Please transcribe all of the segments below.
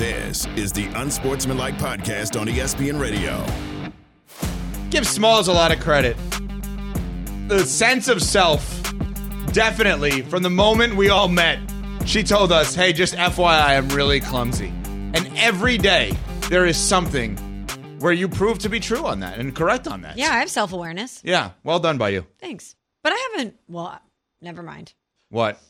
This is the Unsportsmanlike Podcast on ESPN Radio. Give Smalls a lot of credit. The sense of self, definitely, from the moment we all met, she told us, hey, just FYI, I'm really clumsy. And every day, there is something where you prove to be true on that and correct on that. Yeah, I have self awareness. Yeah, well done by you. Thanks. But I haven't, well, never mind. What?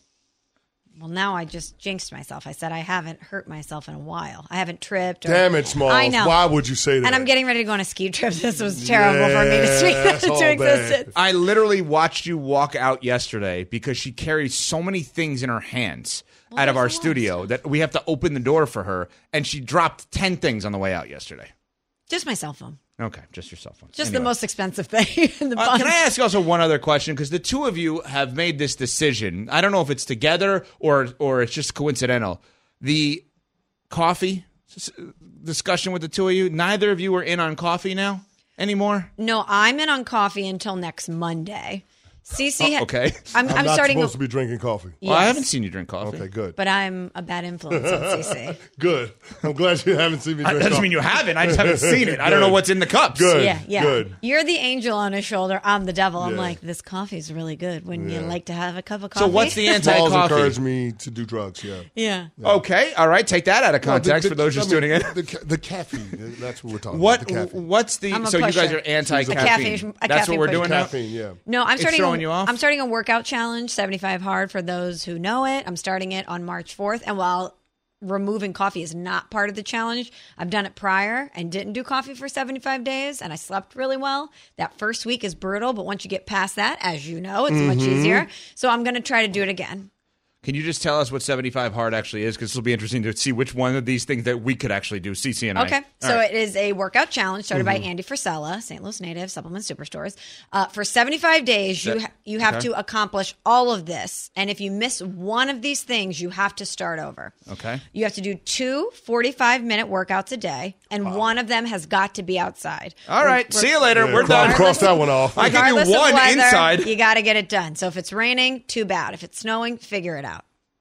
Well, now I just jinxed myself. I said I haven't hurt myself in a while. I haven't tripped. Or, Damn it, Smalls. I know. Why would you say that? And I'm getting ready to go on a ski trip. This was terrible for me to speak that's that all into existence. I literally watched you walk out yesterday because she carries so many things in her hands out of our a lot studio that we have to open the door for her, and she dropped 10 things on the way out yesterday. Just my cell phone. Okay, just your cell phone. Just Anyway. the most expensive thing in the Uh, bunch. can I ask also one other question? Because the two of you have made this decision. I don't know if it's together or or it's just coincidental. The coffee discussion with the two of you. Neither of you are in on coffee now anymore. No, I'm in on coffee until next Monday. CC, Oh, okay. I'm, I'm, I'm not starting, supposed to be drinking coffee. Well, I Yes. haven't seen you drink coffee. Okay, good. but I'm a bad influence on CC. Good. I'm glad you haven't seen me That drink doesn't coffee. mean you haven't. I just haven't seen it. I don't know Good. what's in the cups. Good. Yeah, yeah. Good. You're the angel on his shoulder. I'm the devil. I'm Yeah. like, this coffee's really good. Wouldn't you like to have a cup of coffee? So coffee? what's the Smalls anti-coffee? encouraged me to do drugs, yeah. yeah. Okay, all right. Take that out of context The- for those just I mean, tuning in. The, ca- the caffeine. Uh, that's what we're talking What? about. The caffeine. What's the? I'm a So you guys are anti-caffeine. A caffeine- a That's what caffeine we're pusher. doing now. Caffeine, yeah. No, I'm It's starting. throwing a, you off? I'm starting a workout challenge, 75 hard for those who know it. I'm starting it on March 4th, and while removing coffee is not part of the challenge, I've done it prior and didn't do coffee for 75 days, and I slept really well. That first week is brutal, but once you get past that, as you know, it's much Mm-hmm. easier. So I'm going to try to do it again. Can you just tell us what 75 hard actually is? Because this will be interesting to see which one of these things that we could actually do. CC and I. Okay, All so right. it is a workout challenge started Mm-hmm. by Andy Frisella, St. Louis native, supplement superstores. Uh, for 75 days, you ha- you have okay. to accomplish all of this, and if you miss one of these things, you have to start over. Okay. You have to do two 45 minute workouts a day, and one of them has got to be outside. All right. We're- See you later. Yeah, We're cross, done. cross that one off. I can do Regardless of one weather, inside. You got to get it done. So if it's raining, too bad. If it's snowing, figure it out.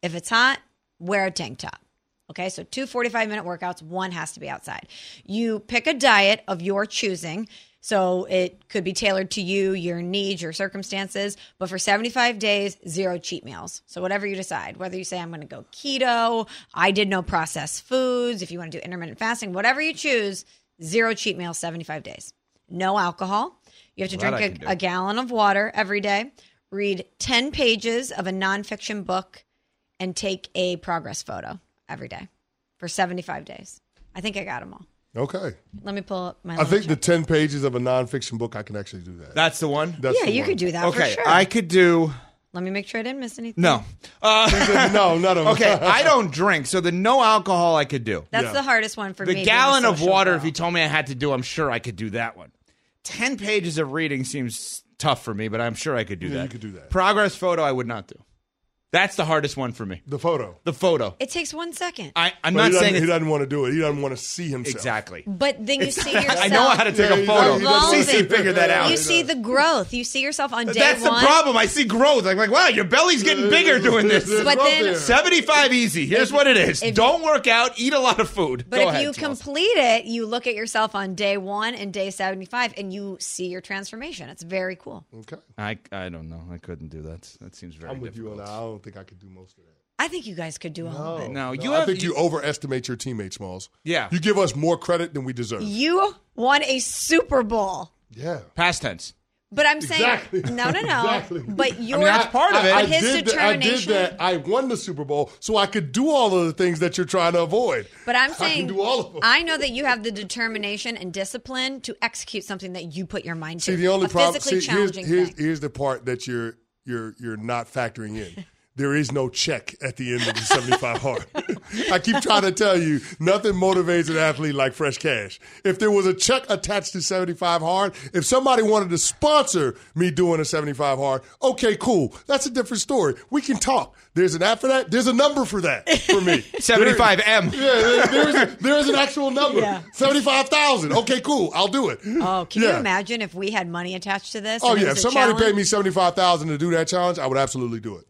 If it's hot, wear a tank top. Okay, so two 45 minute workouts, one has to be outside. You pick a diet of your choosing. So it could be tailored to you, your needs, your circumstances. But for 75 days, zero cheat meals. So whatever you decide, whether you say, I'm going to go keto, I did no processed foods, if you want to do intermittent fasting, whatever you choose, zero cheat meals, 75 days. No alcohol. You have to Well, drink a, a gallon of water every day, read 10 pages of a nonfiction book, and take a progress photo every day for 75 days. I think I got them all. Okay. Let me pull up my. I little think the 10 pages of a nonfiction book, I can actually do that. That's the one. That's yeah, the you one. could do that okay. for sure. I could do. Let me make sure I didn't miss anything. No. Uh, no, none of them. okay. I don't drink, so the no alcohol I could do. That's Yeah. the hardest one for me. The gallon of water, girl. if you told me I had to do, I'm sure I could do that one. 10 pages of reading seems tough for me, but I'm sure I could do Yeah, that. you could do that. Progress photo, I would not do. That's the hardest one for me. The photo. The photo. It takes one second. I, I'm But not he doesn't, saying he it's doesn't want to do it. He doesn't want to see himself. exactly. but then you see yourself. I know how to take Yeah, a he photo. does- he does- CC figured that out. You see the growth. You see yourself on day one. That's one. the problem. I see growth. I'm like, wow, your belly's getting bigger doing this. But then- 75 easy. Here's what it is. if- Don't work out. Eat a lot of food. But Go if ahead, you Smalls. complete it, you look at yourself on day one and day 75 and you see your transformation. It's very cool. Okay. I, I don't know. I couldn't do that. That seems very I'm with you on difficult. that. I don't think I could do most of that. I think you guys could do all of it. No, No, you I have- think you, you- overestimate your teammates, Smalls. Yeah. You give us more credit than we deserve. You won a Super Bowl. Yeah. Past tense. But I'm saying Exactly. no, no, no. Exactly. But your that's part of it. I, But his did that, I did determination. that. I won the Super Bowl so I could do all of the things that you're trying to avoid. But I'm I saying can do all of them. I know that you have the determination and discipline to execute something that you put your mind to. See, the only a problem. physically See, here's, challenging here's, thing. here's the part that you're you're you're not factoring in. There is no check at the end of the 75 hard. I keep trying to tell you, nothing motivates an athlete like fresh cash. If there was a check attached to 75 hard, if somebody wanted to sponsor me doing a 75 hard, okay, cool. That's a different story. We can talk. There's an app for that. There's a number for that for me. 75M. Yeah, there- there's, there's an actual number. Yeah. 75,000. Okay, cool. I'll do it. Oh, can you imagine if we had money attached to this? Oh yeah, if somebody challenge? paid me seventy five thousand to do that challenge, I would absolutely do it.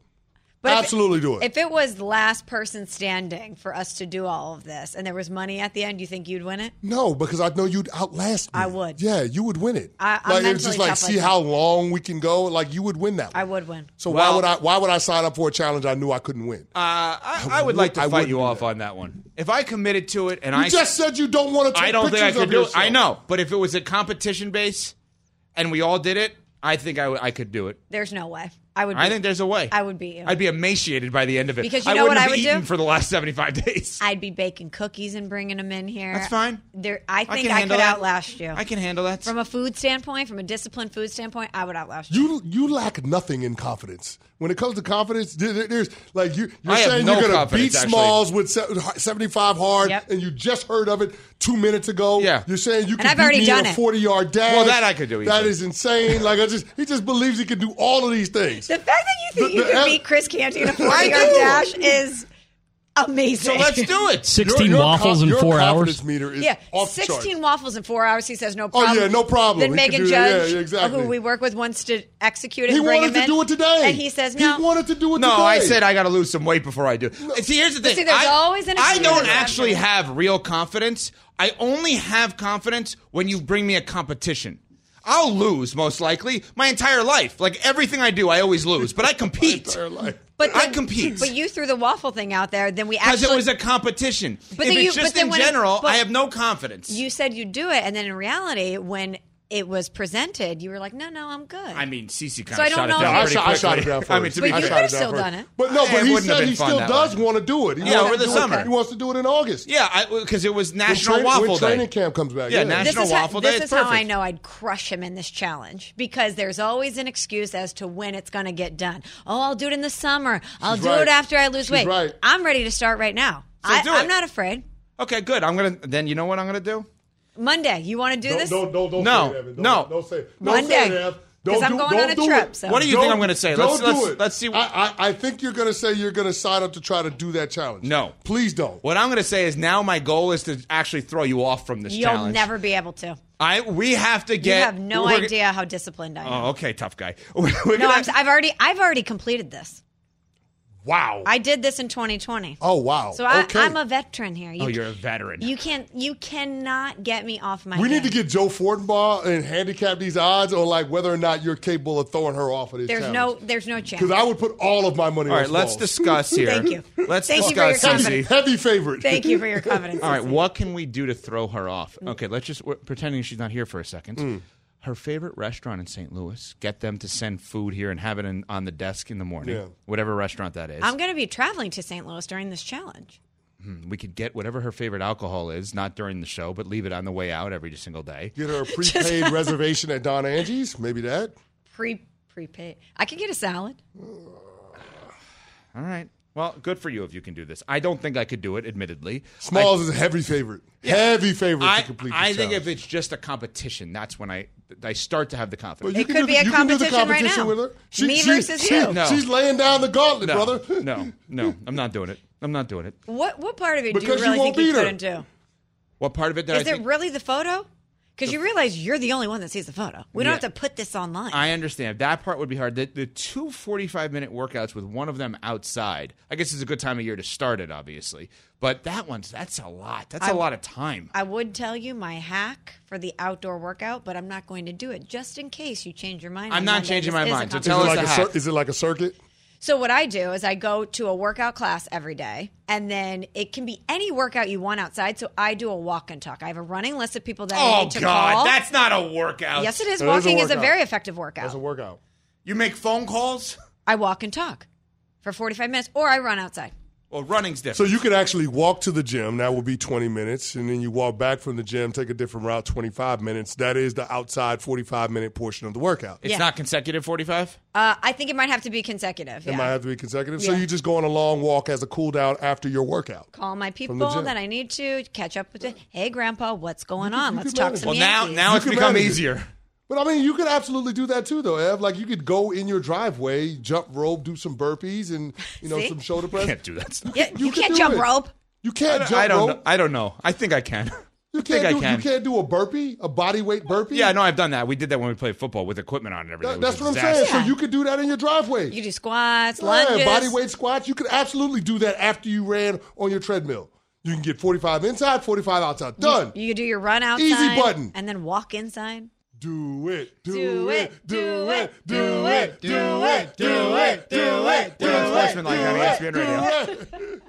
But if Absolutely do it. If it was the last person standing for us to do all of this, and there was money at the end, you think you'd win it? No, because I know you'd outlast me. I would. Yeah, you would win it. I- I'm like it's mentally just like tough see like how long we can go. Like you would win that. I would win. So Well- why would I? Why would I sign up for a challenge I knew I couldn't win? Uh, I, I would like to I fight you off that. on that one. If I committed to it and you I just said you don't want to. Take I don't think I pictures could of do it. yourself. I know, but if it was a competition base and we all did it, I think I, w- I could do it. There's no way. I would. I think there's a way. I would beat you. I'd be emaciated by the end of it. Because you I know what wouldn't I have would do? for the last 75 days. I'd be baking cookies and bringing them in here. That's fine. There, I think can I, handle could that. outlast you. I can handle that. From a food standpoint, from a disciplined food standpoint, I would outlast you. You you lack nothing in confidence. When it comes to confidence, there- there- there's like you, you're I have saying no you're going to confidence, beat actually. Smalls with 75 hard, Yep. and you just heard of it two minutes ago. Yeah. you're saying you can I've beat already me done in a it. 40 yard dash. Well, that I could do That easily. is insane. Like I just he just believes he can do all of these things. The fact that you think The- you the- could beat Chris Canty in a 40 yard dash is amazing. so let's do it. 16 Your- your waffles con- in four hours. meter is Yeah, off 16 charts. waffles in four hours. He says no problem. Oh, yeah, no problem. Then He Megan can. Judge, Yeah, exactly. who we work with, wants to execute it. He bring wanted him to in. do it today. and he says no. He wanted to do it today. No, today. I said I got to lose some weight before I do. See, here's the thing. see, there's I, always an I don't about actually it. have real confidence. I only have confidence when you bring me a competition. I'll lose most likely my entire life. Like everything I do, I always lose. But I compete But I compete. But you threw the waffle thing out there. Then we actually because it was a competition. But if then it's you- just but then in when it- general, I have no confidence. you said you'd do it, and then in reality, when it was presented, you were like, no, no, I'm good. I mean, Cece kind So I of don't shot know it down if I pretty shot, I quickly. shot it down first. I mean, to But be you I could fair. shot have it down still first. done it. But no, It but he wouldn't have said been he fun still that does way. want to do it. He Yeah, wants over to the do it. summer. He wants to do it in August. Yeah, because it was When National train- Waffle when Day. training camp comes back. Yeah, Yeah, National- this is how, Waffle Day, This it's is how I perfect. know I'd crush him in this challenge because there's always an excuse as to when it's going to get done. Oh, I'll do it in the summer. I'll She's do right. it after I lose She's weight. right. I'm ready to start right now. So I, do I'm it. not afraid. Okay, good. I'm gonna. Then you know what I'm gonna do? Monday, you want to do Don't, this? don't, don't, don't No, say it, Evan. Don't, no. Don't say it. Don't Monday. say it, Ev. Don't 'Cause I'm going don't on a trip, so- What do you think Don't- I'm gonna say? Don't Let's- do let's- it. let's see- I, I, I think you're going to say you're going to sign up to try to do that challenge. No. Please don't. What I'm gonna say is now my goal is to actually throw you off from this challenge. You'll never be able to. I we have to get. You have no idea how disciplined I am. Oh, okay, tough guy. We're, we're no, gonna- I'm, I've already, I've already completed this. Wow. I did this in 2020. oh, wow. So I, okay. I'm a veteran here. You oh, you're a veteran. You can't. You cannot get me off my. we need to get Joe Fortenbaugh and handicap these odds on like whether or not you're capable of throwing her off of this There's challenge. no. There's no chance. Because I would put all of my money All on right, let's Smalls. discuss here. Thank you. Let's Thank you for your discuss, confidence. Cece. Heavy favorite. Thank you for your confidence. All right, what can we do to throw her off? Okay, let's just we're pretending she's not here for a second. Mm. Her favorite restaurant in St. Louis. Get them to send food here and have it in, on the desk in the morning. Yeah. Whatever restaurant that is. I'm going to be traveling to St. Louis during this challenge. Hmm, we could get whatever her favorite alcohol is, not during the show, but leave it on the way out every single day. Get her a prepaid reservation at Don Angie's. Maybe that. Pre prepaid. I could get a salad. All right. Well, good for you if you can do this. I don't think I could do it, admittedly. Smalls is a heavy favorite. Heavy favorite I, to complete I think challenge. if it's just a competition, that's when I I start to have the confidence. But you It could do be the- a you can do the competition right now. with her. She, Me she- versus she- you. No. She's laying down the gauntlet, no, brother. no, no, I'm not doing it. I'm not doing it. What what part of it do Because you you really won't think you beat her. couldn't do? What part of it did Is I it think? really the photo? Because you realize you're the only one that sees the photo. We don't Yeah. have to put this online. I understand that part would be hard. The, the two 45 minute workouts with one of them outside. I guess it's a good time of year to start it, obviously. But that one's that's a lot. That's a I- lot of time. I would tell you my hack for the outdoor workout, but I'm not going to do it just in case you change your mind. I'm not Monday. changing This my mind, so Is tell it, us like the a cir- hack. is it like a circuit? So what I do is I go to a workout class every day, and then it can be any workout you want outside. So I do a walk and talk. I have a running list of people that I Oh need to God, call. that's not a workout. yes, it is. It is Walking is a workout. very effective workout. That's a workout. You make phone calls. I walk and talk for 45 minutes, or I run outside. Well, running's different. So you could actually walk to the gym. That will be 20 minutes. And then you walk back from the gym, take a different route, 25 minutes. That is the outside 45 minute portion of the workout. it's Yeah. not consecutive 45. Uh, I think it might have to be consecutive. It yeah. might have to be consecutive. So you just go on a long walk as a cool down after your workout. Call my people that I need to catch up with. It. Hey, Grandpa, what's going on? you Let's talk manage. some Well, now now You it's become manage easier. But I mean, you could absolutely do that too, though, Ev. Like you could go in your driveway, jump rope, do some burpees, and you know See? some shoulder press. You can't do that stuff. Yeah, you, You can can't jump it. rope. You can't jump I don't. rope. Know. I don't know. I think I can. You think can't I do can. you can't do a burpee, a body weight burpee. Yeah, no, I've done that. We did that when we played football with equipment on and everything. That- that's a what I'm saying. Yeah. So you could do that in your driveway. You do squats, Yeah, lunges. body weight squats. You could absolutely do that after you ran on your treadmill. You can get 45 inside, 45 outside. Done. You could do your run outside. Easy button. And then walk inside. Do it. Do, Do it. it, Do it. Do it. Do it. Do it. Do it. We're on Sportsmanlike on ESPN Radio.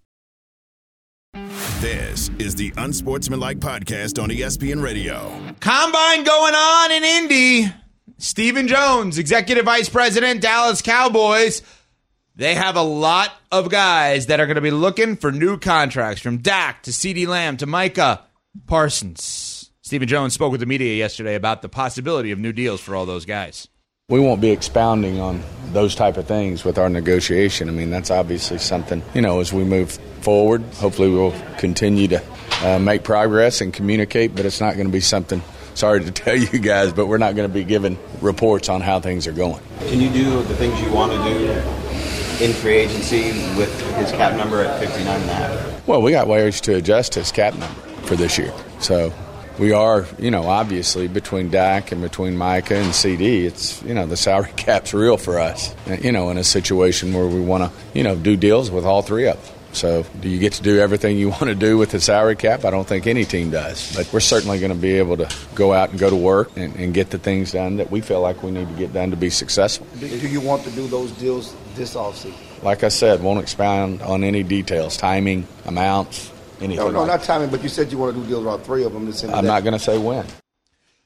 This is the Unsportsmanlike Podcast on ESPN Radio. Combine going on in Indy. Stephen Jones, Executive Vice President, Dallas Cowboys. They have a lot of guys that are going to be looking for new contracts from Dak to CeeDee Lamb to Micah Parsons. Stephen Jones spoke with the media yesterday about the possibility of new deals for all those guys. We won't be expounding on those type of things with our negotiation. I mean, that's obviously something, you know, as we move forward, hopefully we'll continue to uh, make progress and communicate, but it's not going to be something, sorry to tell you guys, but we're not going to be giving reports on how things are going. Can you do the things you want to do in free agency with his cap number at 59 and a half? Well, we got ways to adjust his cap number for this year. So we are, you know, obviously between Dak and between Micah and CeeDee, it's, you know, the salary cap's real for us, you know, in a situation where we want to, you know, do deals with all three of them. So, do you get to do everything you want to do with the salary cap? I don't think any team does. But we're certainly going to be able to go out and go to work and, and get the things done that we feel like we need to get done to be successful. Do you want to do those deals this offseason? Like I said, won't expound on any details, timing, amounts, anything. No, no, like not timing, but you said you want to do deals around three of them. I'm not going to say when.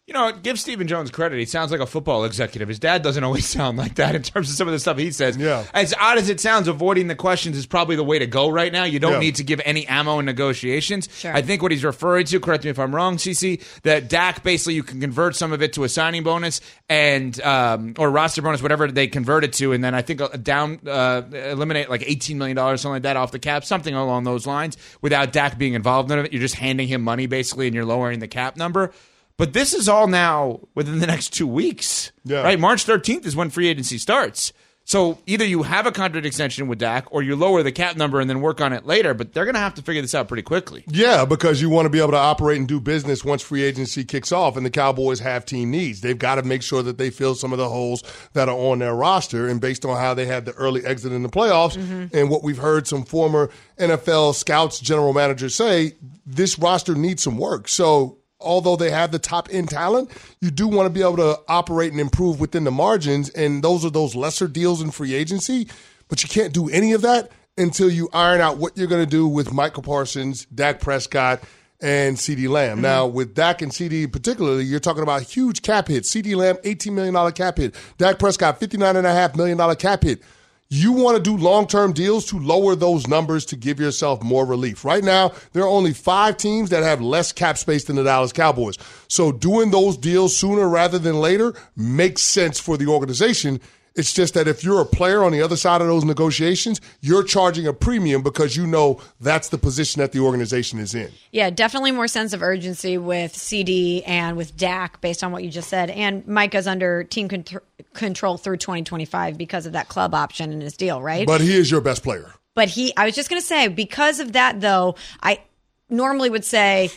You know, give Stephen Jones credit. He sounds like a football executive. His dad doesn't always sound like that in terms of some of the stuff he says. Yeah. As odd as it sounds, avoiding the questions is probably the way to go right now. You don't Yeah. need to give any ammo in negotiations. Sure. I think what he's referring to, correct me if I'm wrong, CC, that Dak basically you can convert some of it to a signing bonus and um, or roster bonus, whatever they convert it to, and then I think down uh, eliminate like 18 million dollars, something like that, off the cap, something along those lines, without Dak being involved in it. You're just handing him money basically, and you're lowering the cap number. But this is all now within the next two weeks, Yeah. right? March 13th is when free agency starts. So either you have a contract extension with Dak, or you lower the cap number and then work on it later. But they're going to have to figure this out pretty quickly. Yeah, because you want to be able to operate and do business once free agency kicks off, and the Cowboys have team needs. They've got to make sure that they fill some of the holes that are on their roster, and based on how they had the early exit in the playoffs, mm-hmm. and what we've heard some former NFL scouts, general managers say, this roster needs some work. So. Although they have the top end talent, you do want to be able to operate and improve within the margins. And those are those lesser deals in free agency. But you can't do any of that until you iron out what you're going to do with Micah Parsons, Dak Prescott, and CeeDee Lamb. Mm-hmm. Now, with Dak and CeeDee particularly, you're talking about huge cap hits. CeeDee Lamb, $18 million cap hit. Dak Prescott, $59.5 million cap hit. You want to do long term deals to lower those numbers to give yourself more relief. Right now, there are only five teams that have less cap space than the Dallas Cowboys. So doing those deals sooner rather than later makes sense for the organization. It's just that if you're a player on the other side of those negotiations, you're charging a premium because you know that's the position that the organization is in. Yeah, definitely more sense of urgency with CeeDee and with Dak based on what you just said. And Micah's under team con- control through 2025 because of that club option in his deal, right? But he is your best player. But he, I was just going to say, because of that, though, I normally would say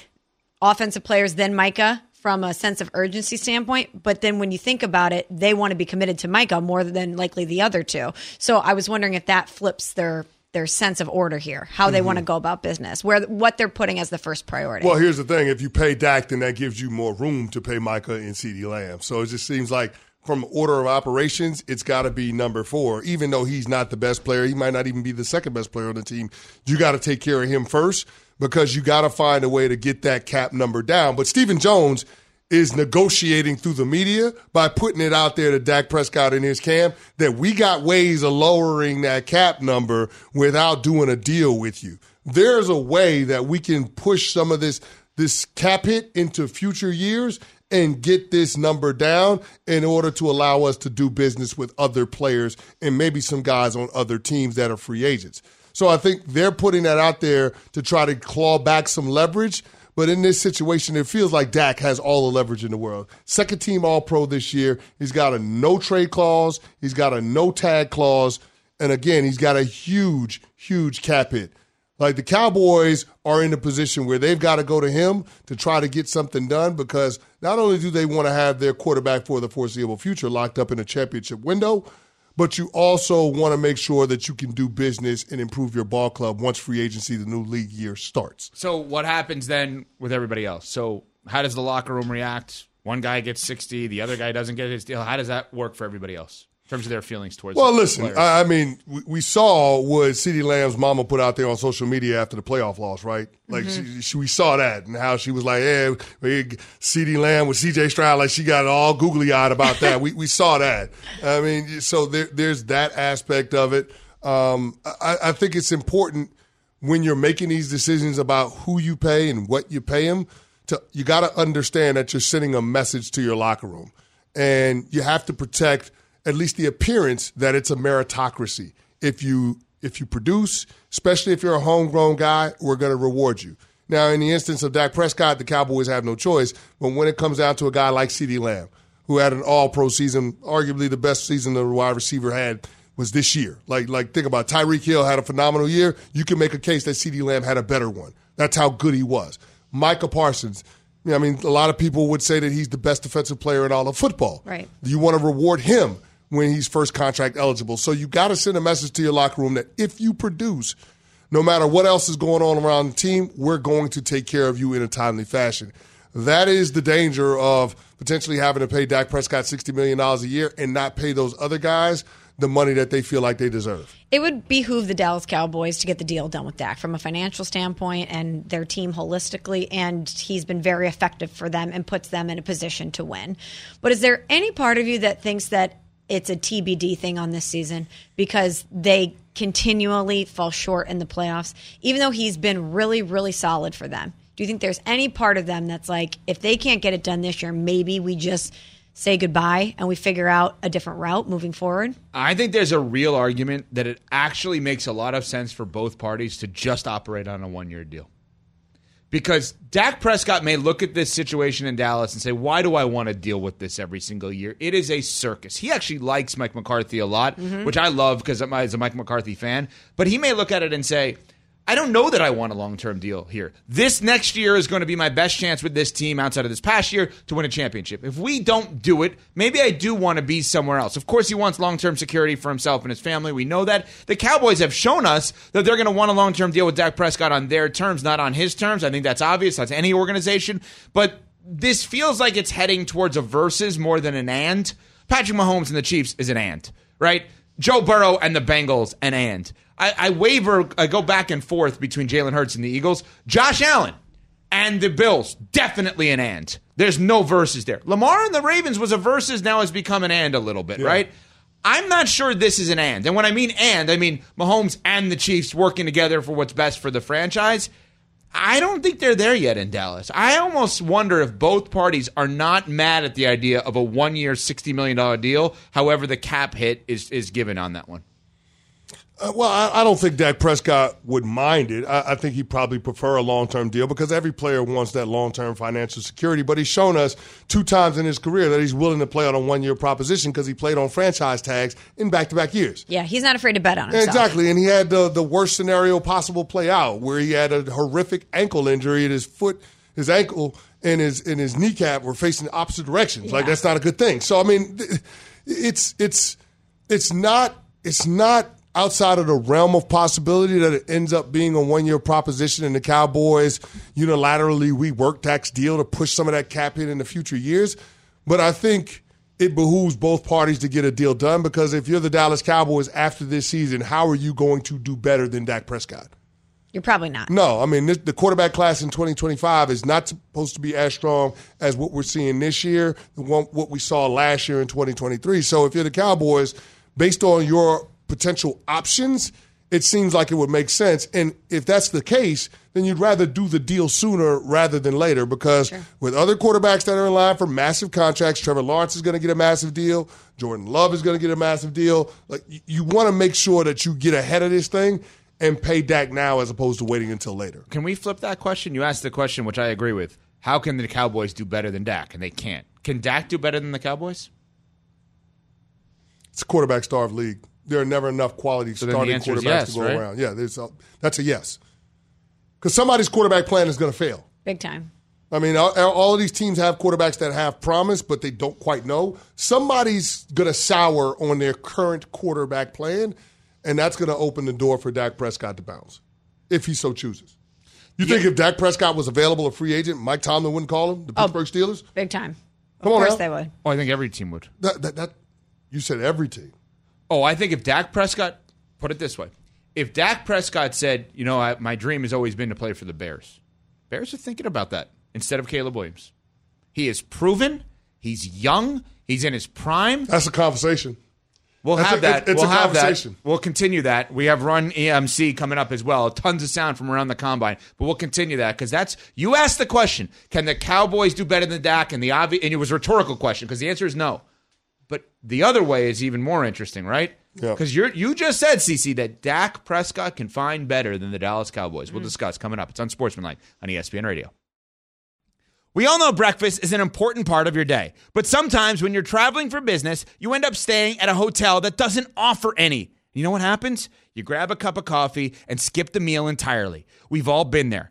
offensive players, then Micah from a sense of urgency standpoint. But then when you think about it, they want to be committed to Micah more than likely the other two. So I was wondering if that flips their their sense of order here, how they want to go about business, where what they're putting as the first priority. Well, here's the thing: if you pay Dak, then that gives you more room to pay Micah and CeeDee Lamb. So it just seems like from order of operations, it's got to be number four. Even though he's not the best player, he might not even be the second best player on the team. You got to take care of him first because you got to find a way to get that cap number down. But Stephen Jones is negotiating through the media by putting it out there to Dak Prescott in his camp that we got ways of lowering that cap number without doing a deal with you. There's a way that we can push some of this this cap hit into future years and get this number down in order to allow us to do business with other players and maybe some guys on other teams that are free agents. So I think they're putting that out there to try to claw back some leverage. But in this situation, it feels like Dak has all the leverage in the world. Second team All Pro this year. He's got a no trade clause, he's got a no tag clause. And again, he's got a huge, huge cap hit. Like the Cowboys are in a position where they've got to go to him to try to get something done because not only do they want to have their quarterback for the foreseeable future locked up in a championship window, but you also want to make sure that you can do business and improve your ball club once free agency, the new league year starts. So what happens then with everybody else? So how does the locker room react? One guy gets 60, the other guy doesn't get his deal. How does that work for everybody else? In terms of their feelings towards. Well, listen, players? I, I mean, we, we saw what CeeDee Lamb's mama put out there on social media after the playoff loss, right? Like she, she, we saw that and how she was like, "Hey, CeeDee Lamb with CJ Stroud," like she got all googly eyed about that. we we saw that. I mean, so there, there's that aspect of it. Um, I, I think it's important when you're making these decisions about who you pay and what you pay them. To you got to understand that you're sending a message to your locker room, and you have to protect at least the appearance that it's a meritocracy. If you if you produce, especially if you're a homegrown guy, we're going to reward you. Now, in the instance of Dak Prescott, the Cowboys have no choice. But when it comes down to a guy like CeeDee Lamb, who had an All-Pro season, arguably the best season the wide receiver had was this year. Like, like think about it. Tyreek Hill had a phenomenal year. You can make a case that CeeDee Lamb had a better one. That's how good he was. Micah Parsons. I mean, a lot of people would say that he's the best defensive player in all of football. Right. You want to reward him when he's first contract eligible. So you got to send a message to your locker room that if you produce, no matter what else is going on around the team, we're going to take care of you in a timely fashion. That is the danger of potentially having to pay Dak Prescott $60 million a year and not pay those other guys the money that they feel like they deserve. It would behoove the Dallas Cowboys to get the deal done with Dak from a financial standpoint and their team holistically, and he's been very effective for them and puts them in a position to win. But is there any part of you that thinks that it's a TBD thing on this season because they continually fall short in the playoffs, even though he's been really, really solid for them? Do you think there's any part of them that's like, if they can't get it done this year, maybe we just say goodbye and we figure out a different route moving forward? I think there's a real argument that it actually makes a lot of sense for both parties to just operate on a one year deal. Because Dak Prescott may look at this situation in Dallas and say, why do I want to deal with this every single year? It is a circus. He actually likes Mike McCarthy a lot, mm-hmm. which I love because I'm a Mike McCarthy fan. But he may look at it and say, I don't know that I want a long term deal here. This next year is going to be my best chance with this team outside of this past year to win a championship. If we don't do it, maybe I do want to be somewhere else. Of course, he wants long term security for himself and his family. We know that. The Cowboys have shown us that they're going to want a long term deal with Dak Prescott on their terms, not on his terms. I think that's obvious. That's any organization. But this feels like it's heading towards a versus more than an and. Patrick Mahomes and the Chiefs is an and, right? Joe Burrow and the Bengals, an and. I, I waver, I go back and forth between Jalen Hurts and the Eagles. Josh Allen and the Bills, definitely an and. There's no verses there. Lamar and the Ravens was a versus, now has become an and a little bit, right? I'm not sure this is an and. And when I mean and, I mean Mahomes and the Chiefs working together for what's best for the franchise. I don't think they're there yet in Dallas. I almost wonder if both parties are not mad at the idea of a one year, $60 million deal. However, the cap hit is, is given on that one. Uh, well, I, I don't think Dak Prescott would mind it. I, I think he'd probably prefer a long term deal because every player wants that long term financial security. But he's shown us two times in his career that he's willing to play on a one year proposition because he played on franchise tags in back to back years. Yeah, he's not afraid to bet on himself. Exactly, and he had the the worst scenario possible play out, where he had a horrific ankle injury, and his foot, his ankle, and his and his kneecap were facing opposite directions. Like that's not a good thing. So I mean, it's it's it's not it's not outside of the realm of possibility that it ends up being a one year proposition, and the Cowboys unilaterally rework Dak's deal to push some of that cap hit in the future years. But I think it behooves both parties to get a deal done because if you're the Dallas Cowboys after this season, how are you going to do better than Dak Prescott? You're probably not. No, I mean this, the quarterback class in 2025 is not supposed to be as strong as what we're seeing this year, what we saw last year in 2023. So if you're the Cowboys, based on your potential options, it seems like it would make sense. And if that's the case, then you'd rather do the deal sooner rather than later because with other quarterbacks that are in line for massive contracts, Trevor Lawrence is going to get a massive deal, Jordan Love is going to get a massive deal. Like you, you want to make sure that you get ahead of this thing and pay Dak now as opposed to waiting until later. Can we flip that question? You asked the question, which I agree with. How can the Cowboys do better than Dak? And they can't. Can Dak do better than the Cowboys? It's a quarterback starved league. There are never enough quality then the starting answer is quarterbacks yes, to go right? around. Yeah, there's a, that's a yes. Because somebody's quarterback plan is going to fail. Big time. I mean, all, all of these teams have quarterbacks that have promise, but they don't quite know. Somebody's going to sour on their current quarterback plan, and that's going to open the door for Dak Prescott to bounce, if he so chooses. You think if Dak Prescott was available, a free agent, Mike Tomlin wouldn't call him, the oh, Pittsburgh Steelers? Big time. Of on course now. they would. Oh, I think every team would. That, that, that, you said every team. Oh, I think if Dak Prescott, put it this way, if Dak Prescott said, you know, I, my dream has always been to play for the Bears, Bears are thinking about that instead of Caleb Williams. He is proven. He's young. He's in his prime. That's a conversation. We'll That's have a- that. it's we'll a have that. conversation. We'll continue that. We have Run EMC coming up as well. Tons of sound from around the combine, but we'll continue that because that's you asked the question: Can the Cowboys do better than Dak? And the obvious, and it was a rhetorical question because the answer is no. But the other way is even more interesting, right? Yeah. Because you you just said, CC, that Dak Prescott can find better than the Dallas Cowboys. We'll mm. discuss coming up. It's on Sportsmanlike on ESPN Radio. We all know breakfast is an important part of your day, but sometimes when you're traveling for business, you end up staying at a hotel that doesn't offer any. You know what happens? You grab a cup of coffee and skip the meal entirely. We've all been there.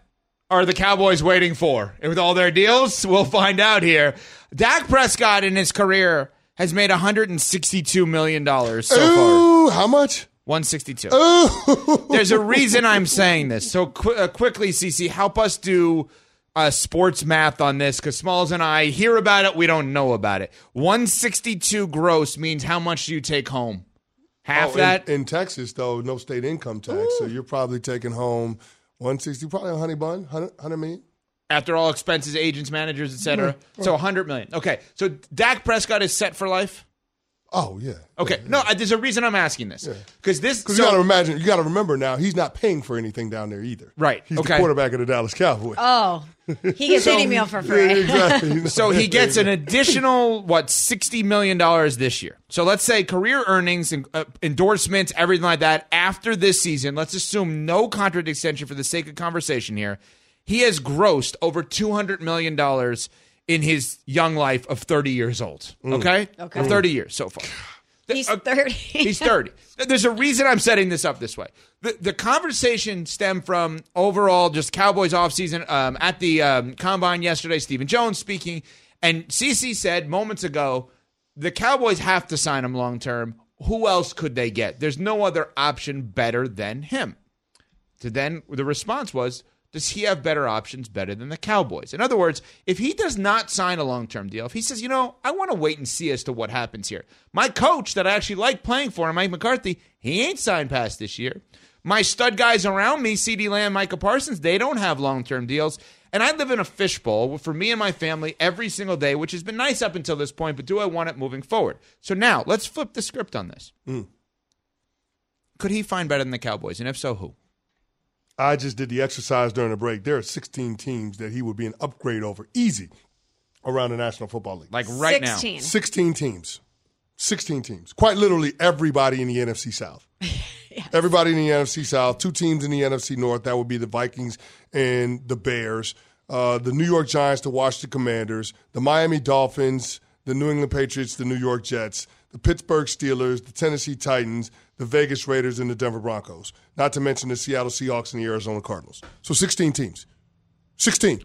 are the Cowboys waiting for? And with all their deals, we'll find out here. Dak Prescott in his career has made $162 million so far. How much? 162. Ooh. There's a reason I'm saying this. So qu- uh, quickly, CC, help us do uh, sports math on this because Smalls and I hear about it, we don't know about it. 162 gross means how much do you take home? Half Oh, that? in, Texas, though, no state income tax, so you're probably taking home 160, probably a honey bun, 100, 100 million. after all expenses, agents, managers, etc. So 100 million. Okay. So Dak Prescott is set for life? Oh yeah. Okay. No, uh, there's a reason I'm asking this. Cuz this Because so- you got to imagine, you got to remember now, he's not paying for anything down there either. Right, He's okay. the quarterback of the Dallas Cowboys. Oh, he gets any meal for free. Yeah, exactly. So he gets an additional what sixty million dollars this year. So let's say career earnings and uh, endorsements, everything like that. After this season, let's assume no contract extension for the sake of conversation here. He has grossed over two hundred million dollars in his young life of thirty years old. Okay, Okay. Of thirty years so far. He's Uh, 30. He's 30. There's a reason I'm setting this up this way. The, the conversation stemmed from overall just Cowboys offseason. Um, at the um, combine yesterday, Stephen Jones speaking, and CC said moments ago, the Cowboys have to sign him long term. Who else could they get? There's no other option better than him. To then the response was, does he have better options better than the Cowboys? In other words, if he does not sign a long term deal, if he says, you know, I want to wait and see as to what happens here. My coach that I actually like playing for, Mike McCarthy, he ain't signed past this year. My stud guys around me, CeeDee Lamb, Micah Parsons, they don't have long term deals. And I live in a fishbowl for me and my family every single day, which has been nice up until this point, but do I want it moving forward? So now let's flip the script on this. Hmm. Could he find better than the Cowboys? And if so, who? I just did the exercise during the break. There are 16 teams that he would be an upgrade over easy around the National Football League. Like right 16. now. 16 teams. 16 teams. Quite literally everybody in the NFC South. Everybody in the NFC South. Two teams in the NFC North. That would be the Vikings and the Bears. Uh, the New York Giants, the Washington Commanders, the Miami Dolphins, the New England Patriots, the New York Jets, the Pittsburgh Steelers, the Tennessee Titans, the Vegas Raiders, and the Denver Broncos. Not to mention the Seattle Seahawks and the Arizona Cardinals. So 16 teams. 16.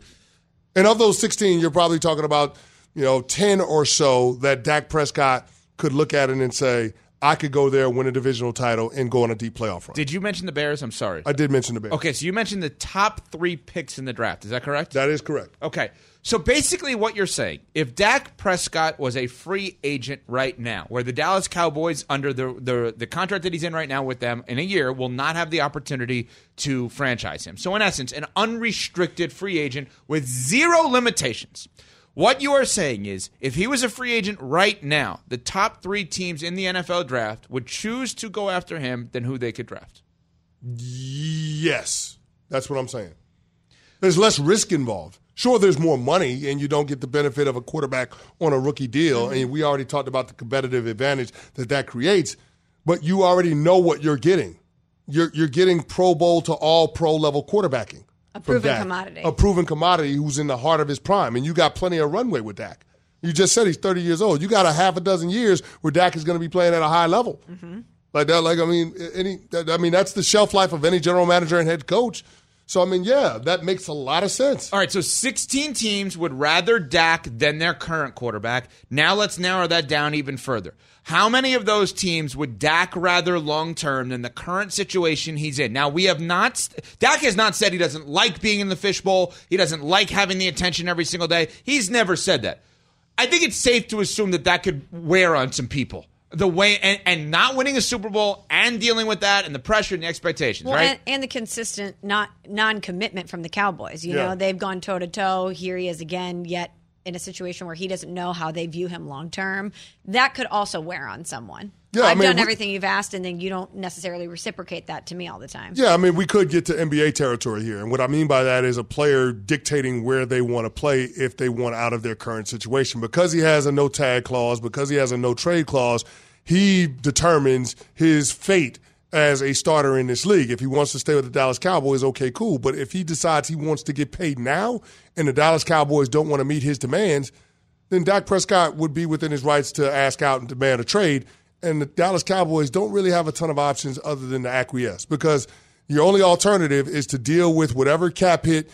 And of those 16, you're probably talking about, you know, 10 or so that Dak Prescott could look at it and say, I could go there, win a divisional title, and go on a deep playoff run. Did you mention the Bears? I'm sorry. I did mention the Bears. Okay, so you mentioned the top three picks in the draft. Is that correct? That is correct. Okay. So basically, what you're saying, if Dak Prescott was a free agent right now, where the Dallas Cowboys, under the, the, the contract that he's in right now with them in a year, will not have the opportunity to franchise him. So, in essence, an unrestricted free agent with zero limitations. What you are saying is, if he was a free agent right now, the top three teams in the NFL draft would choose to go after him than who they could draft. Yes. That's what I'm saying. There's less risk involved. Sure, there's more money, and you don't get the benefit of a quarterback on a rookie deal. Mm-hmm. And we already talked about the competitive advantage that that creates, but you already know what you're getting. You're, you're getting Pro Bowl to all pro level quarterbacking. A proven commodity. A proven commodity who's in the heart of his prime. And you got plenty of runway with Dak. You just said he's 30 years old. You got a half a dozen years where Dak is going to be playing at a high level. Mm-hmm. Like that, like I mean, any, I mean, that's the shelf life of any general manager and head coach. So I mean, yeah, that makes a lot of sense. All right, so 16 teams would rather Dak than their current quarterback. Now let's narrow that down even further. How many of those teams would Dak rather long term than the current situation he's in? Now we have not. Dak has not said he doesn't like being in the fishbowl. He doesn't like having the attention every single day. He's never said that. I think it's safe to assume that that could wear on some people. The way and, and not winning a Super Bowl and dealing with that and the pressure and the expectations, Well, right? and, and the consistent not non-commitment from the Cowboys. You Yeah. know, they've gone toe to toe. Here he is again, yet in a situation where he doesn't know how they view him long term. That could also wear on someone. Yeah, I I've mean, done we- everything you've asked, and then you don't necessarily reciprocate that to me all the time. Yeah, I mean, we could get to NBA territory here. And what I mean by that is a player dictating where they want to play if they want out of their current situation. Because he has a no tag clause, because he has a no trade clause, he determines his fate as a starter in this league. If he wants to stay with the Dallas Cowboys, okay, cool. But if he decides he wants to get paid now and the Dallas Cowboys don't want to meet his demands, then Dak Prescott would be within his rights to ask out and demand a trade. And the Dallas Cowboys don't really have a ton of options other than to acquiesce because your only alternative is to deal with whatever cap hit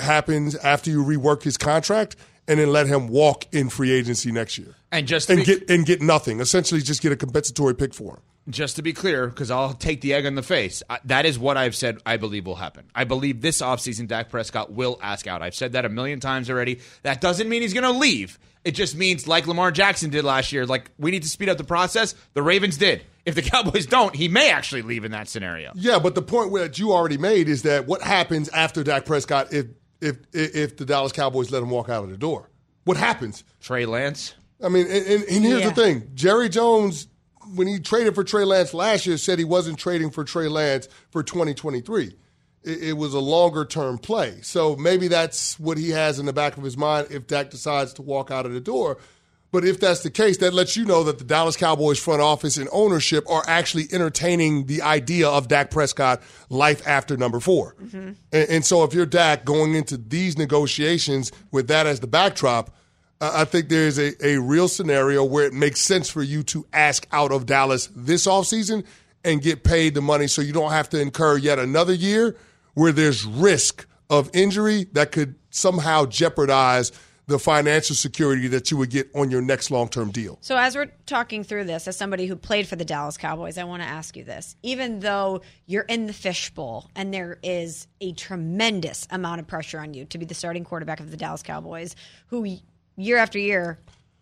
happens after you rework his contract and then let him walk in free agency next year and just and be- get and get nothing. Essentially, just get a compensatory pick for him. Just to be clear, because I'll take the egg on the face, I, that is what I've said I believe will happen. I believe this offseason Dak Prescott will ask out. I've said that a million times already. That doesn't mean he's going to leave. It just means, like Lamar Jackson did last year, like we need to speed up the process. The Ravens did. If the Cowboys don't, he may actually leave in that scenario. Yeah, but the point that you already made is that what happens after Dak Prescott if if if, if the Dallas Cowboys let him walk out of the door? What happens? Trey Lance. I mean, and, and, and here's Yeah. the thing: Jerry Jones, when he traded for Trey Lance last year, said he wasn't trading for Trey Lance for 2023. It, it was a longer term play, so maybe that's what he has in the back of his mind if Dak decides to walk out of the door. But if that's the case, that lets you know that the Dallas Cowboys front office and ownership are actually entertaining the idea of Dak Prescott life after number 4 mm-hmm. and, and so if you're Dak going into these negotiations with that as the backdrop, I think there is a, a real scenario where it makes sense for you to ask out of Dallas this offseason and get paid the money so you don't have to incur yet another year where there's risk of injury that could somehow jeopardize the financial security that you would get on your next long term deal. So, as we're talking through this, as somebody who played for the Dallas Cowboys, I want to ask you this. Even though you're in the fishbowl and there is a tremendous amount of pressure on you to be the starting quarterback of the Dallas Cowboys, who year after year,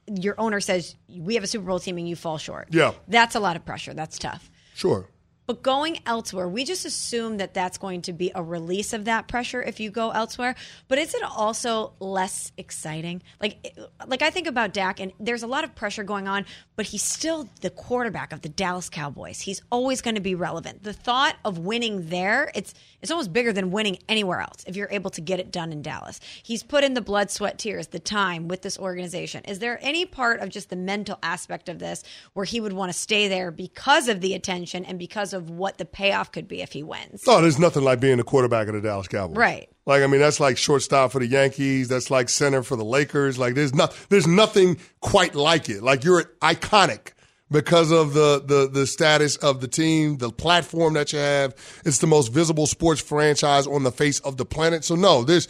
your owner says, We have a Super Bowl team and you fall short. Yeah. That's a lot of pressure. That's tough. Sure. But going elsewhere, we just assume that that's going to be a release of that pressure if you go elsewhere. But is it also less exciting? Like, like I think about Dak, and there's a lot of pressure going on, but he's still the quarterback of the Dallas Cowboys. He's always going to be relevant. The thought of winning there, it's it's almost bigger than winning anywhere else if you're able to get it done in Dallas. He's put in the blood, sweat, tears, the time with this organization. Is there any part of just the mental aspect of this where he would want to stay there because of the attention and because of what the payoff could be if he wins? No, there's nothing like being the quarterback of the Dallas Cowboys. Right. Like I mean, that's like shortstop for the Yankees. That's like center for the Lakers. Like there's not there's nothing quite like it. Like you're iconic because of the the the status of the team, the platform that you have. It's the most visible sports franchise on the face of the planet. So no, there's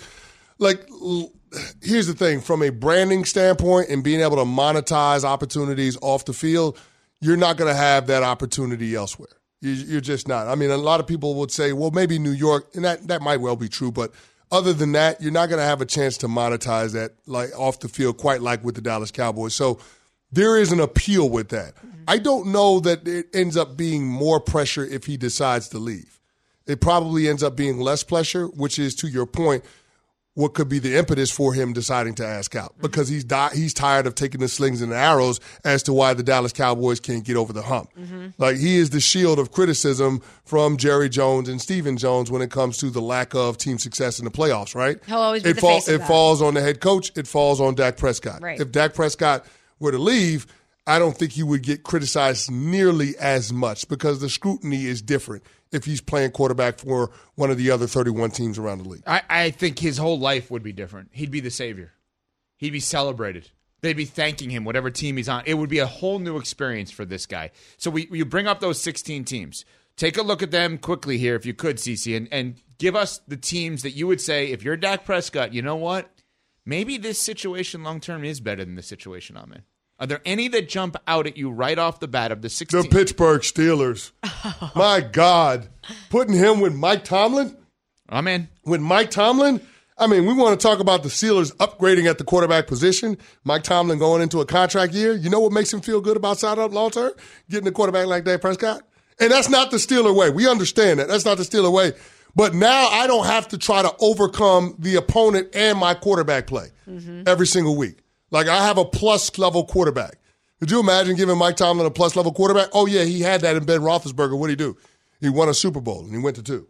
like here's the thing from a branding standpoint and being able to monetize opportunities off the field, you're not going to have that opportunity elsewhere. You- You're just not. I mean, a lot of people would say, well, maybe New York, and that, that might well be true, but other than that, you're not going to have a chance to monetize that like off the field quite like with the Dallas Cowboys. So there is an appeal with that. Mm-hmm. I don't know that it ends up being more pressure if he decides to leave. It probably ends up being less pressure, which is to your point, what could be the impetus for him deciding to ask out mm-hmm. because he's di- he's tired of taking the slings and the arrows as to why the Dallas Cowboys can't get over the hump. Mm-hmm. Like he is the shield of criticism from Jerry Jones and Stephen Jones when it comes to the lack of team success in the playoffs. Right? He'll always be it the face of It that. falls on the head coach. It falls on Dak Prescott. Right. If Dak Prescott were to leave. I don't think he would get criticized nearly as much because the scrutiny is different if he's playing quarterback for one of the other 31 teams around the league. I, I think his whole life would be different. He'd be the savior. He'd be celebrated. They'd be thanking him, whatever team he's on. It would be a whole new experience for this guy. So we you bring up those 16 teams. Take a look at them quickly here, if you could, Cece, and, and give us the teams that you would say, if you're Dak Prescott, you know what? Maybe this situation long term is better than the situation I'm in. Are there any that jump out at you right off the bat of the 16? The Pittsburgh Steelers. My God. Putting him with Mike Tomlin? I'm in. With Mike Tomlin? I mean, we want to talk about the Steelers upgrading at the quarterback position. Mike Tomlin going into a contract year. You know what makes him feel good about side up long term? Getting a quarterback like Dak Prescott. And that's not the Steeler way. We understand that. That's not the Steeler way. But now I don't have to try to overcome the opponent and my quarterback play mm-hmm. every single week. Like I have a plus level quarterback. Could you imagine giving Mike Tomlin a plus level quarterback? Oh yeah, he had that in Ben Roethlisberger. What would he do? He won a Super Bowl and he went to two.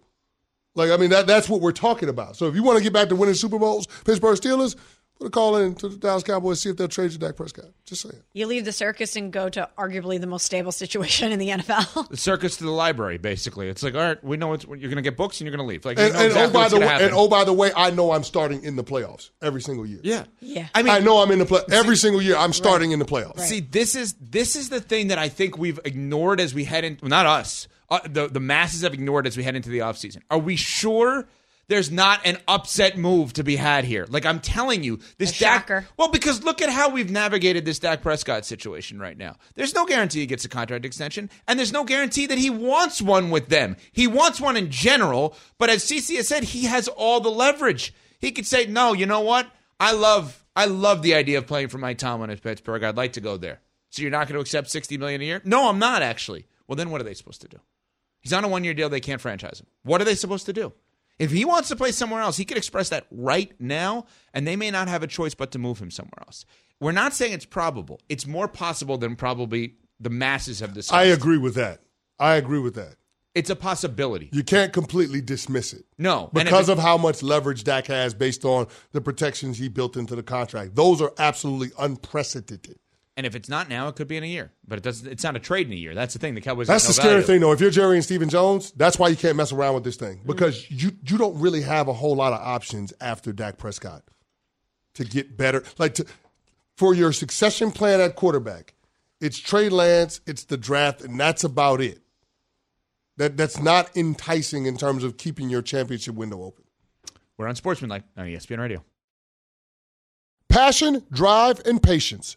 Like I mean, that that's what we're talking about. So if you want to get back to winning Super Bowls, Pittsburgh Steelers, put a call in to the Dallas Cowboys, see if they'll trade you Dak Prescott. Just saying. You leave the circus and go to arguably the most stable situation in the NFL. The circus to the library, basically. It's like, all right, we know it's, you're going to get books and you're going to leave. Like, And, you know and exactly oh by the way, happen. and oh by the way, I know I'm starting in the playoffs every single year. yeah, Yeah. I mean, I know I'm in the play every single year. I'm starting in the playoffs. See, this is this is the thing that I think we've ignored as we head into well, not us. Uh, the the masses have ignored as we head into the offseason. Are we sure there's not an upset move to be had here? Like I'm telling you, this A Dak shocker. Well, because look at how we've navigated this Dak Prescott situation right now. There's no guarantee he gets a contract extension, and there's no guarantee that he wants one with them. He wants one in general, but as CC has said, he has all the leverage. He could say, "No, you know what? I love I love the idea of playing for Mike Tomlin at Pittsburgh. I'd like to go there." So you're not going to accept 60 million a year? No, I'm not actually. Well, then what are they supposed to do? He's on a one-year deal. They can't franchise him. What are they supposed to do? If he wants to play somewhere else, he could express that right now, and they may not have a choice but to move him somewhere else. We're not saying it's probable. It's more possible than probably the masses have discussed. I agree with that. I agree with that. It's a possibility. You can't completely dismiss it. No, Because it- of how much leverage Dak has based on the protections he built into the contract. Those are absolutely unprecedented. And if it's not now, it could be in a year. But it doesn't. It's not a trade in a year. That's the thing. The Cowboys. That's have the scary value. thing, though. If you're Jerry and Stephen Jones, that's why you can't mess around with this thing Mm-hmm. because you you don't really have a whole lot of options after Dak Prescott to get better. Like to for your succession plan at quarterback. It's Trey Lance, it's the draft, and that's about it. That that's not enticing in terms of keeping your championship window open. We're on Sportsman Sportsmanlike on ESPN Radio. Passion, drive, and patience.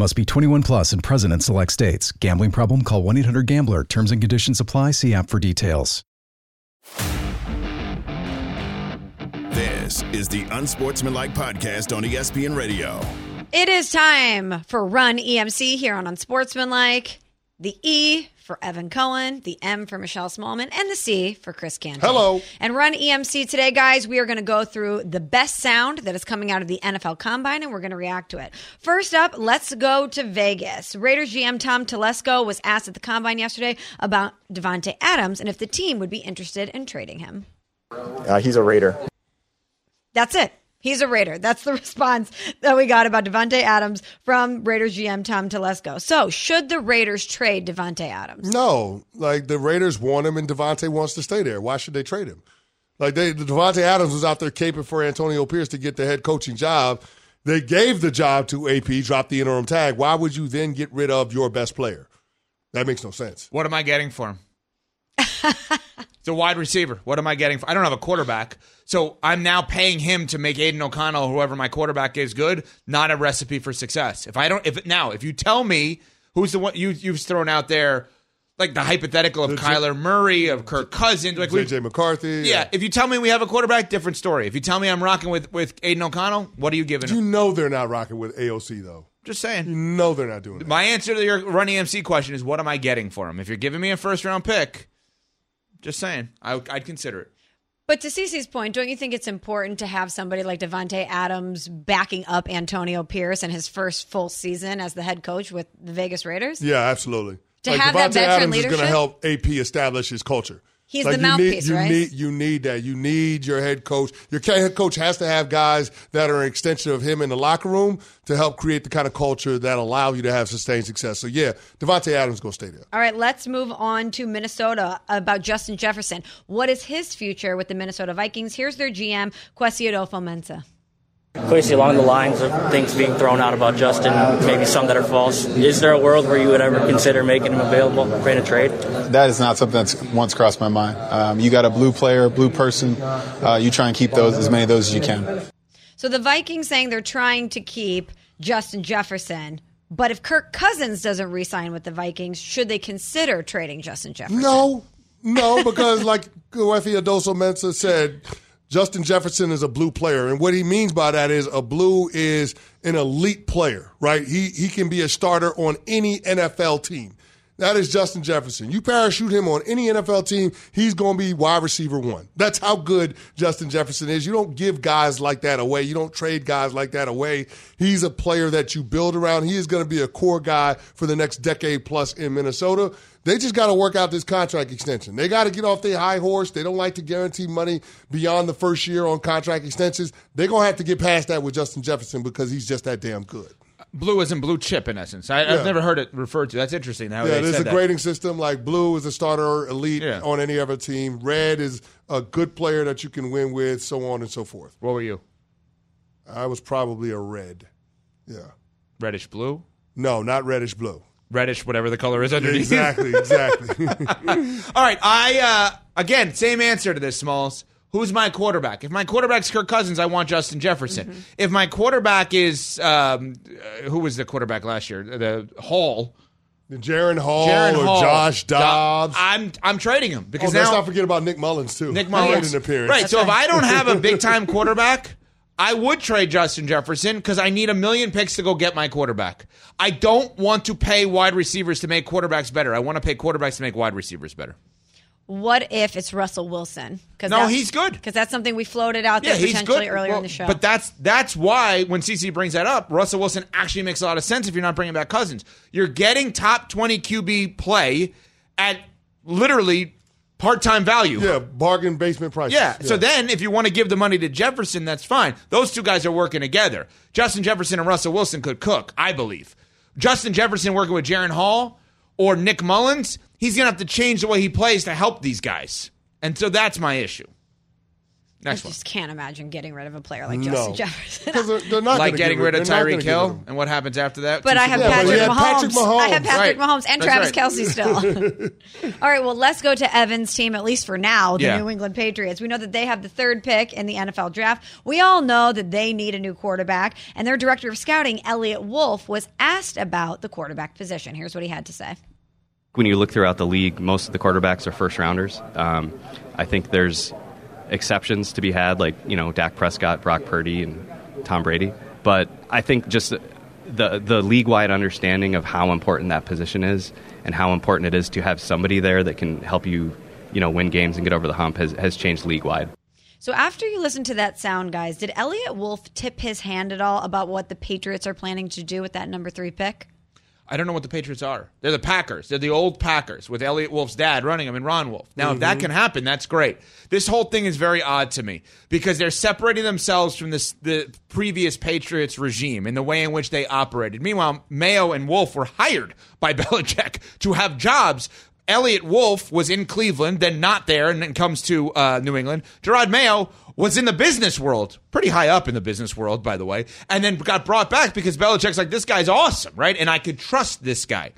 Must be 21 plus and present in select states. Gambling problem? Call 1 800 Gambler. Terms and conditions apply. See app for details. This is the Unsportsmanlike Podcast on ESPN Radio. It is time for Run EMC here on Unsportsmanlike. The E for Evan Cohen, the M for Michelle Smallman, and the C for Chris Canty. Hello. And Run EMC today, guys, we are going to go through the best sound that is coming out of the NFL Combine, and we're going to react to it. First up, let's go to Vegas. Raiders GM Tom Telesco was asked at the Combine yesterday about Davante Adams and if the team would be interested in trading him. Uh, he's a Raider. That's it. He's a Raider. That's the response that we got about Davante Adams from Raiders GM Tom Telesco. So, should the Raiders trade Davante Adams? No, like the Raiders want him, and Davante wants to stay there. Why should they trade him? Like they, Davante Adams was out there caping for Antonio Pierce to get the head coaching job. They gave the job to AP, dropped the interim tag. Why would you then get rid of your best player? That makes no sense. What am I getting for him? it's a wide receiver. What am I getting for? I don't have a quarterback, so I'm now paying him to make Aidan O'Connell, whoever my quarterback is, good. Not a recipe for success. If I don't, if now, if you tell me who's the one you you've thrown out there, like the hypothetical of The J- Kyler Murray, of Kirk Cousins, like JJ McCarthy. yeah. If you tell me we have a quarterback, different story. If you tell me I'm rocking with with Aidan O'Connell, what are you giving You him? know they're not rocking with AOC though. Just saying. You know they're not doing that. My answer to your running MC question is, what am I getting for him? If you're giving me a first round pick, just saying, I, I'd consider it. But to Cece's point, don't you think it's important to have somebody like Davante Adams backing up Antonio Pierce in his first full season as the head coach with the Vegas Raiders? Yeah, absolutely. To like have that veteran Adams is going to help AP establish his culture. He's Like, the mouthpiece, need, you right? Need, you need that. You need your head coach. Your head coach has to have guys that are an extension of him in the locker room to help create the kind of culture that allow you to have sustained success. So yeah, Davante Adams going to stay there. All right, let's move on to Minnesota about Justin Jefferson. What is his future with the Minnesota Vikings? Here's their GM, Kwesi Adofo-Mensah. Kwesi along the lines of things being thrown out about Justin, maybe some that are false. Is there a world where you would ever consider making him available for a trade? That is not something that's once crossed my mind. Um, you got a blue player, blue person. Uh, you try and keep those as many of those as you can. So the Vikings saying they're trying to keep Justin Jefferson, but if Kirk Cousins doesn't re-sign with the Vikings, should they consider trading Justin Jefferson? No, no, because like Kwesi Adofo-Mensah said, Justin Jefferson is a blue player, and what he means by that is a blue is an elite player, right? He he can be a starter on any NFL team. That is Justin Jefferson. You parachute him on any NFL team, he's going to be wide receiver one. That's how good Justin Jefferson is. You don't give guys like that away. You don't trade guys like that away. He's a player that you build around. He is going to be a core guy for the next decade plus in Minnesota. They just got to work out this contract extension. They got to get off their high horse. They don't like to guarantee money beyond the first year on contract extensions. They're going to have to get past that with Justin Jefferson because he's just that damn good. Blue isn't blue chip in essence. I, Yeah. I've never heard it referred to. That's interesting. How yeah, there's a that. grading system. Like blue is a starter elite Yeah. on any other team. Red is a good player that you can win with, so on and so forth. What were you? I was probably a red. Yeah. Reddish blue. No, not reddish blue. Reddish, whatever the color is underneath. Exactly, exactly. All right, I uh, again same answer to this, Smalls. Who's my quarterback? If my quarterback's Kirk Cousins, I want Justin Jefferson. Mm-hmm. If my quarterback is um, uh, who was the quarterback last year? The Hall, Jaren Hall Jaren or Hall, Josh Dobbs. I'm I'm trading him oh, because let's not forget about Nick Mullens too. Nick He made Mullens an appearance. Right. so if. I don't have a big time quarterback, I would trade Justin Jefferson because I need a million picks to go get my quarterback. I don't want to pay wide receivers to make quarterbacks better. I want to pay quarterbacks to make wide receivers better. What if it's Russell Wilson? Cause No, he's good. Because that's something we floated out Yeah, there he's potentially earlier Well, in the show. But that's that's why when CC brings that up, Russell Wilson actually makes a lot of sense if you're not bringing back Cousins. You're getting top 20 QB play at literally part-time value. Yeah, bargain basement price. Yeah. So then, if you want to give the money to Jefferson, that's fine. Those two guys are working together. Justin Jefferson and Russell Wilson could cook, I believe. Justin Jefferson working with Jaren Hall or Nick Mullens, he's going to have to change the way he plays to help these guys. And so that's my issue. I one. just can't imagine getting rid of a player like No. Justin Jefferson. because they're, they're not Like gonna getting get rid of they're not Tyreek gonna get rid Hill, him. and what happens after that? But Two I have Yeah, but Bowls. you Patrick, had Mahomes. Patrick Mahomes. I have Patrick Right. Mahomes and That's Travis right. Kelce still. All right, well, let's go to Evan's team, at least for now, the Yeah. New England Patriots. We know that they have the third pick in the NFL draft. We all know that they need a new quarterback, and their director of scouting, Eliot Wolf, was asked about the quarterback position. Here's what he had to say. when you look throughout the league, most of the quarterbacks are first rounders. Um, I think there's exceptions to be had, like you know Dak Prescott, Brock Purdy, and Tom Brady. But I think just the the league wide understanding of how important that position is and how important it is to have somebody there that can help you, you know, win games and get over the hump has, has changed league wide. So after you listen to that sound, guys, did Eliot Wolf tip his hand at all about what the Patriots are planning to do with that number three pick? I don't know what the Patriots are. They're the Packers. They're the old Packers with Eliot Wolf's dad running them and Ron Wolf. Now, if that can happen, that's great. This whole thing is very odd to me because they're separating themselves from this the previous Patriots regime in the way in which they operated. Meanwhile, Mayo and Wolf were hired by Belichick to have jobs. Eliot Wolf was in Cleveland, then not there, and then comes to uh, New England. Jerod Mayo was in the business world, pretty high up in the business world, by the way, and then got brought back because Belichick's like, this guy's awesome, right? And I could trust this guy.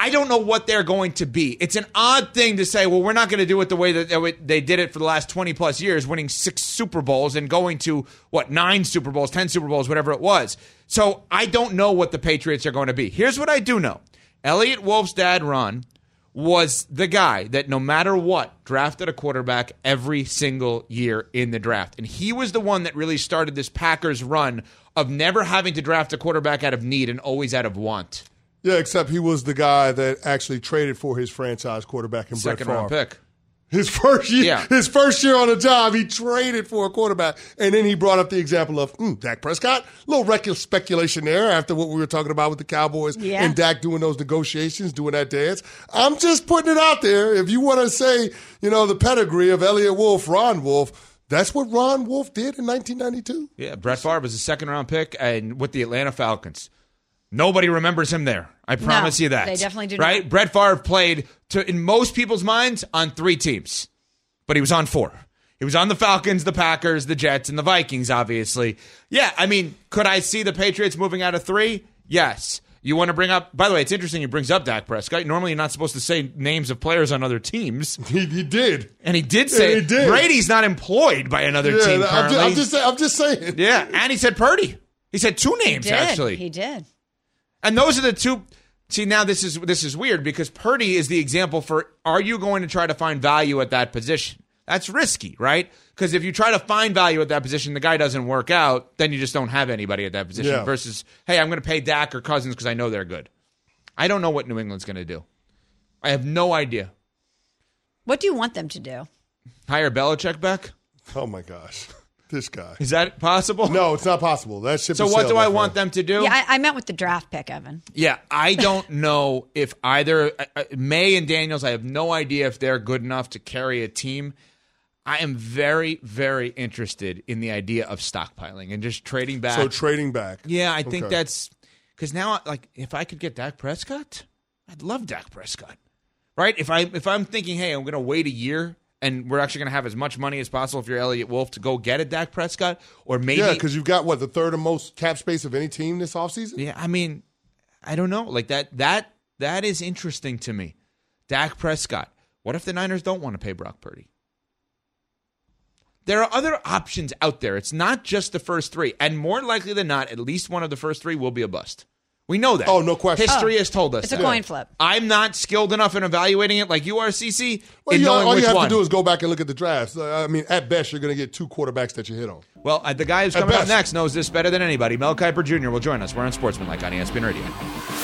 I don't know what they're going to be. It's an odd thing to say, well, we're not going to do it the way that they did it for the last 20 plus years, winning six Super Bowls and going to, what, nine Super Bowls, 10 Super Bowls, whatever it was. So I don't know what the Patriots are going to be. Here's what I do know Eliot Wolf's dad, Ron, was the guy that no matter what drafted a quarterback every single year in the draft. And he was the one that really started this Packers run of never having to draft a quarterback out of need and always out of want. Yeah, except he was the guy that actually traded for his franchise quarterback in Second Brett round pick. His first year, Yeah. his first year on the job, he traded for a quarterback, and then he brought up the example of mm, Dak Prescott. A little reckless speculation there after what we were talking about with the Cowboys Yeah. and Dak doing those negotiations, doing that dance. I'm just putting it out there. If you want to say, you know, the pedigree of Eliot Wolf, Ron Wolf, that's what Ron Wolf did in 1992. Yeah, Brett Favre was a second round pick and with the Atlanta Falcons. Nobody remembers him there. I promise you that. they definitely do Right? not. Brett Favre played to in most people's minds on three teams. But he was on four. He was on the Falcons, the Packers, the Jets, and the Vikings, obviously. Yeah, I mean, could I see the Patriots moving out of three? Yes. You want to bring up, by the way, it's interesting he brings up Dak Prescott. Normally, you're not supposed to say names of players on other teams. He, he did. And he did say Yeah, he did. Brady's not employed by another Yeah, team I'm currently. just, I'm, just, say- I'm just saying. Yeah, and he said Purdy. He said two He names did. actually. He did. And those are the two. See, now this is this is weird because Purdy is the example for are you going to try to find value at that position? That's risky, right? Because if you try to find value at that position, the guy doesn't work out, then you just don't have anybody at that position. Yeah. Versus, hey, I'm going to pay Dak or Cousins because I know they're good. I don't know what New England's going to do. I have no idea. What do you want them to do? Hire Belichick back? Oh my gosh, this guy. Is that possible? No, it's not possible. That ship So has what do I friend. want them to do? Yeah, I, I meant with the draft pick, Evan. Yeah, I don't know if either uh, uh, Maye and Daniels. I have no idea if they're good enough to carry a team. I am very, very interested in the idea of stockpiling and just trading back. So trading back. yeah, I think Okay. that's because now, like, if I could get Dak Prescott, I'd love Dak Prescott. Right? If I if I'm thinking, hey, I'm going to wait a year and we're actually going to have as much money as possible if you're Eliot Wolf to go get a Dak Prescott, or maybe Yeah, because you've got what the third most cap space of any team this offseason. Yeah, I mean, I don't know. Like that that that is interesting to me. Dak Prescott. What if the Niners don't want to pay Brock Purdy? There are other options out there. It's not just the first three. And more likely than not, at least one of the first three will be a bust. We know that. Oh, no question. History Oh, has told us it's a coin flip. I'm not skilled enough in evaluating it like you are, CC, Well, in you, knowing all which you have one. to do is go back and look at the drafts. Uh, I mean, at best, you're going to get two quarterbacks that you hit on. well, uh, the guy who's coming up next knows this better than anybody. Mel Kiper Jr. will join us. We're on Sportsmanlike on E ESPN Radio.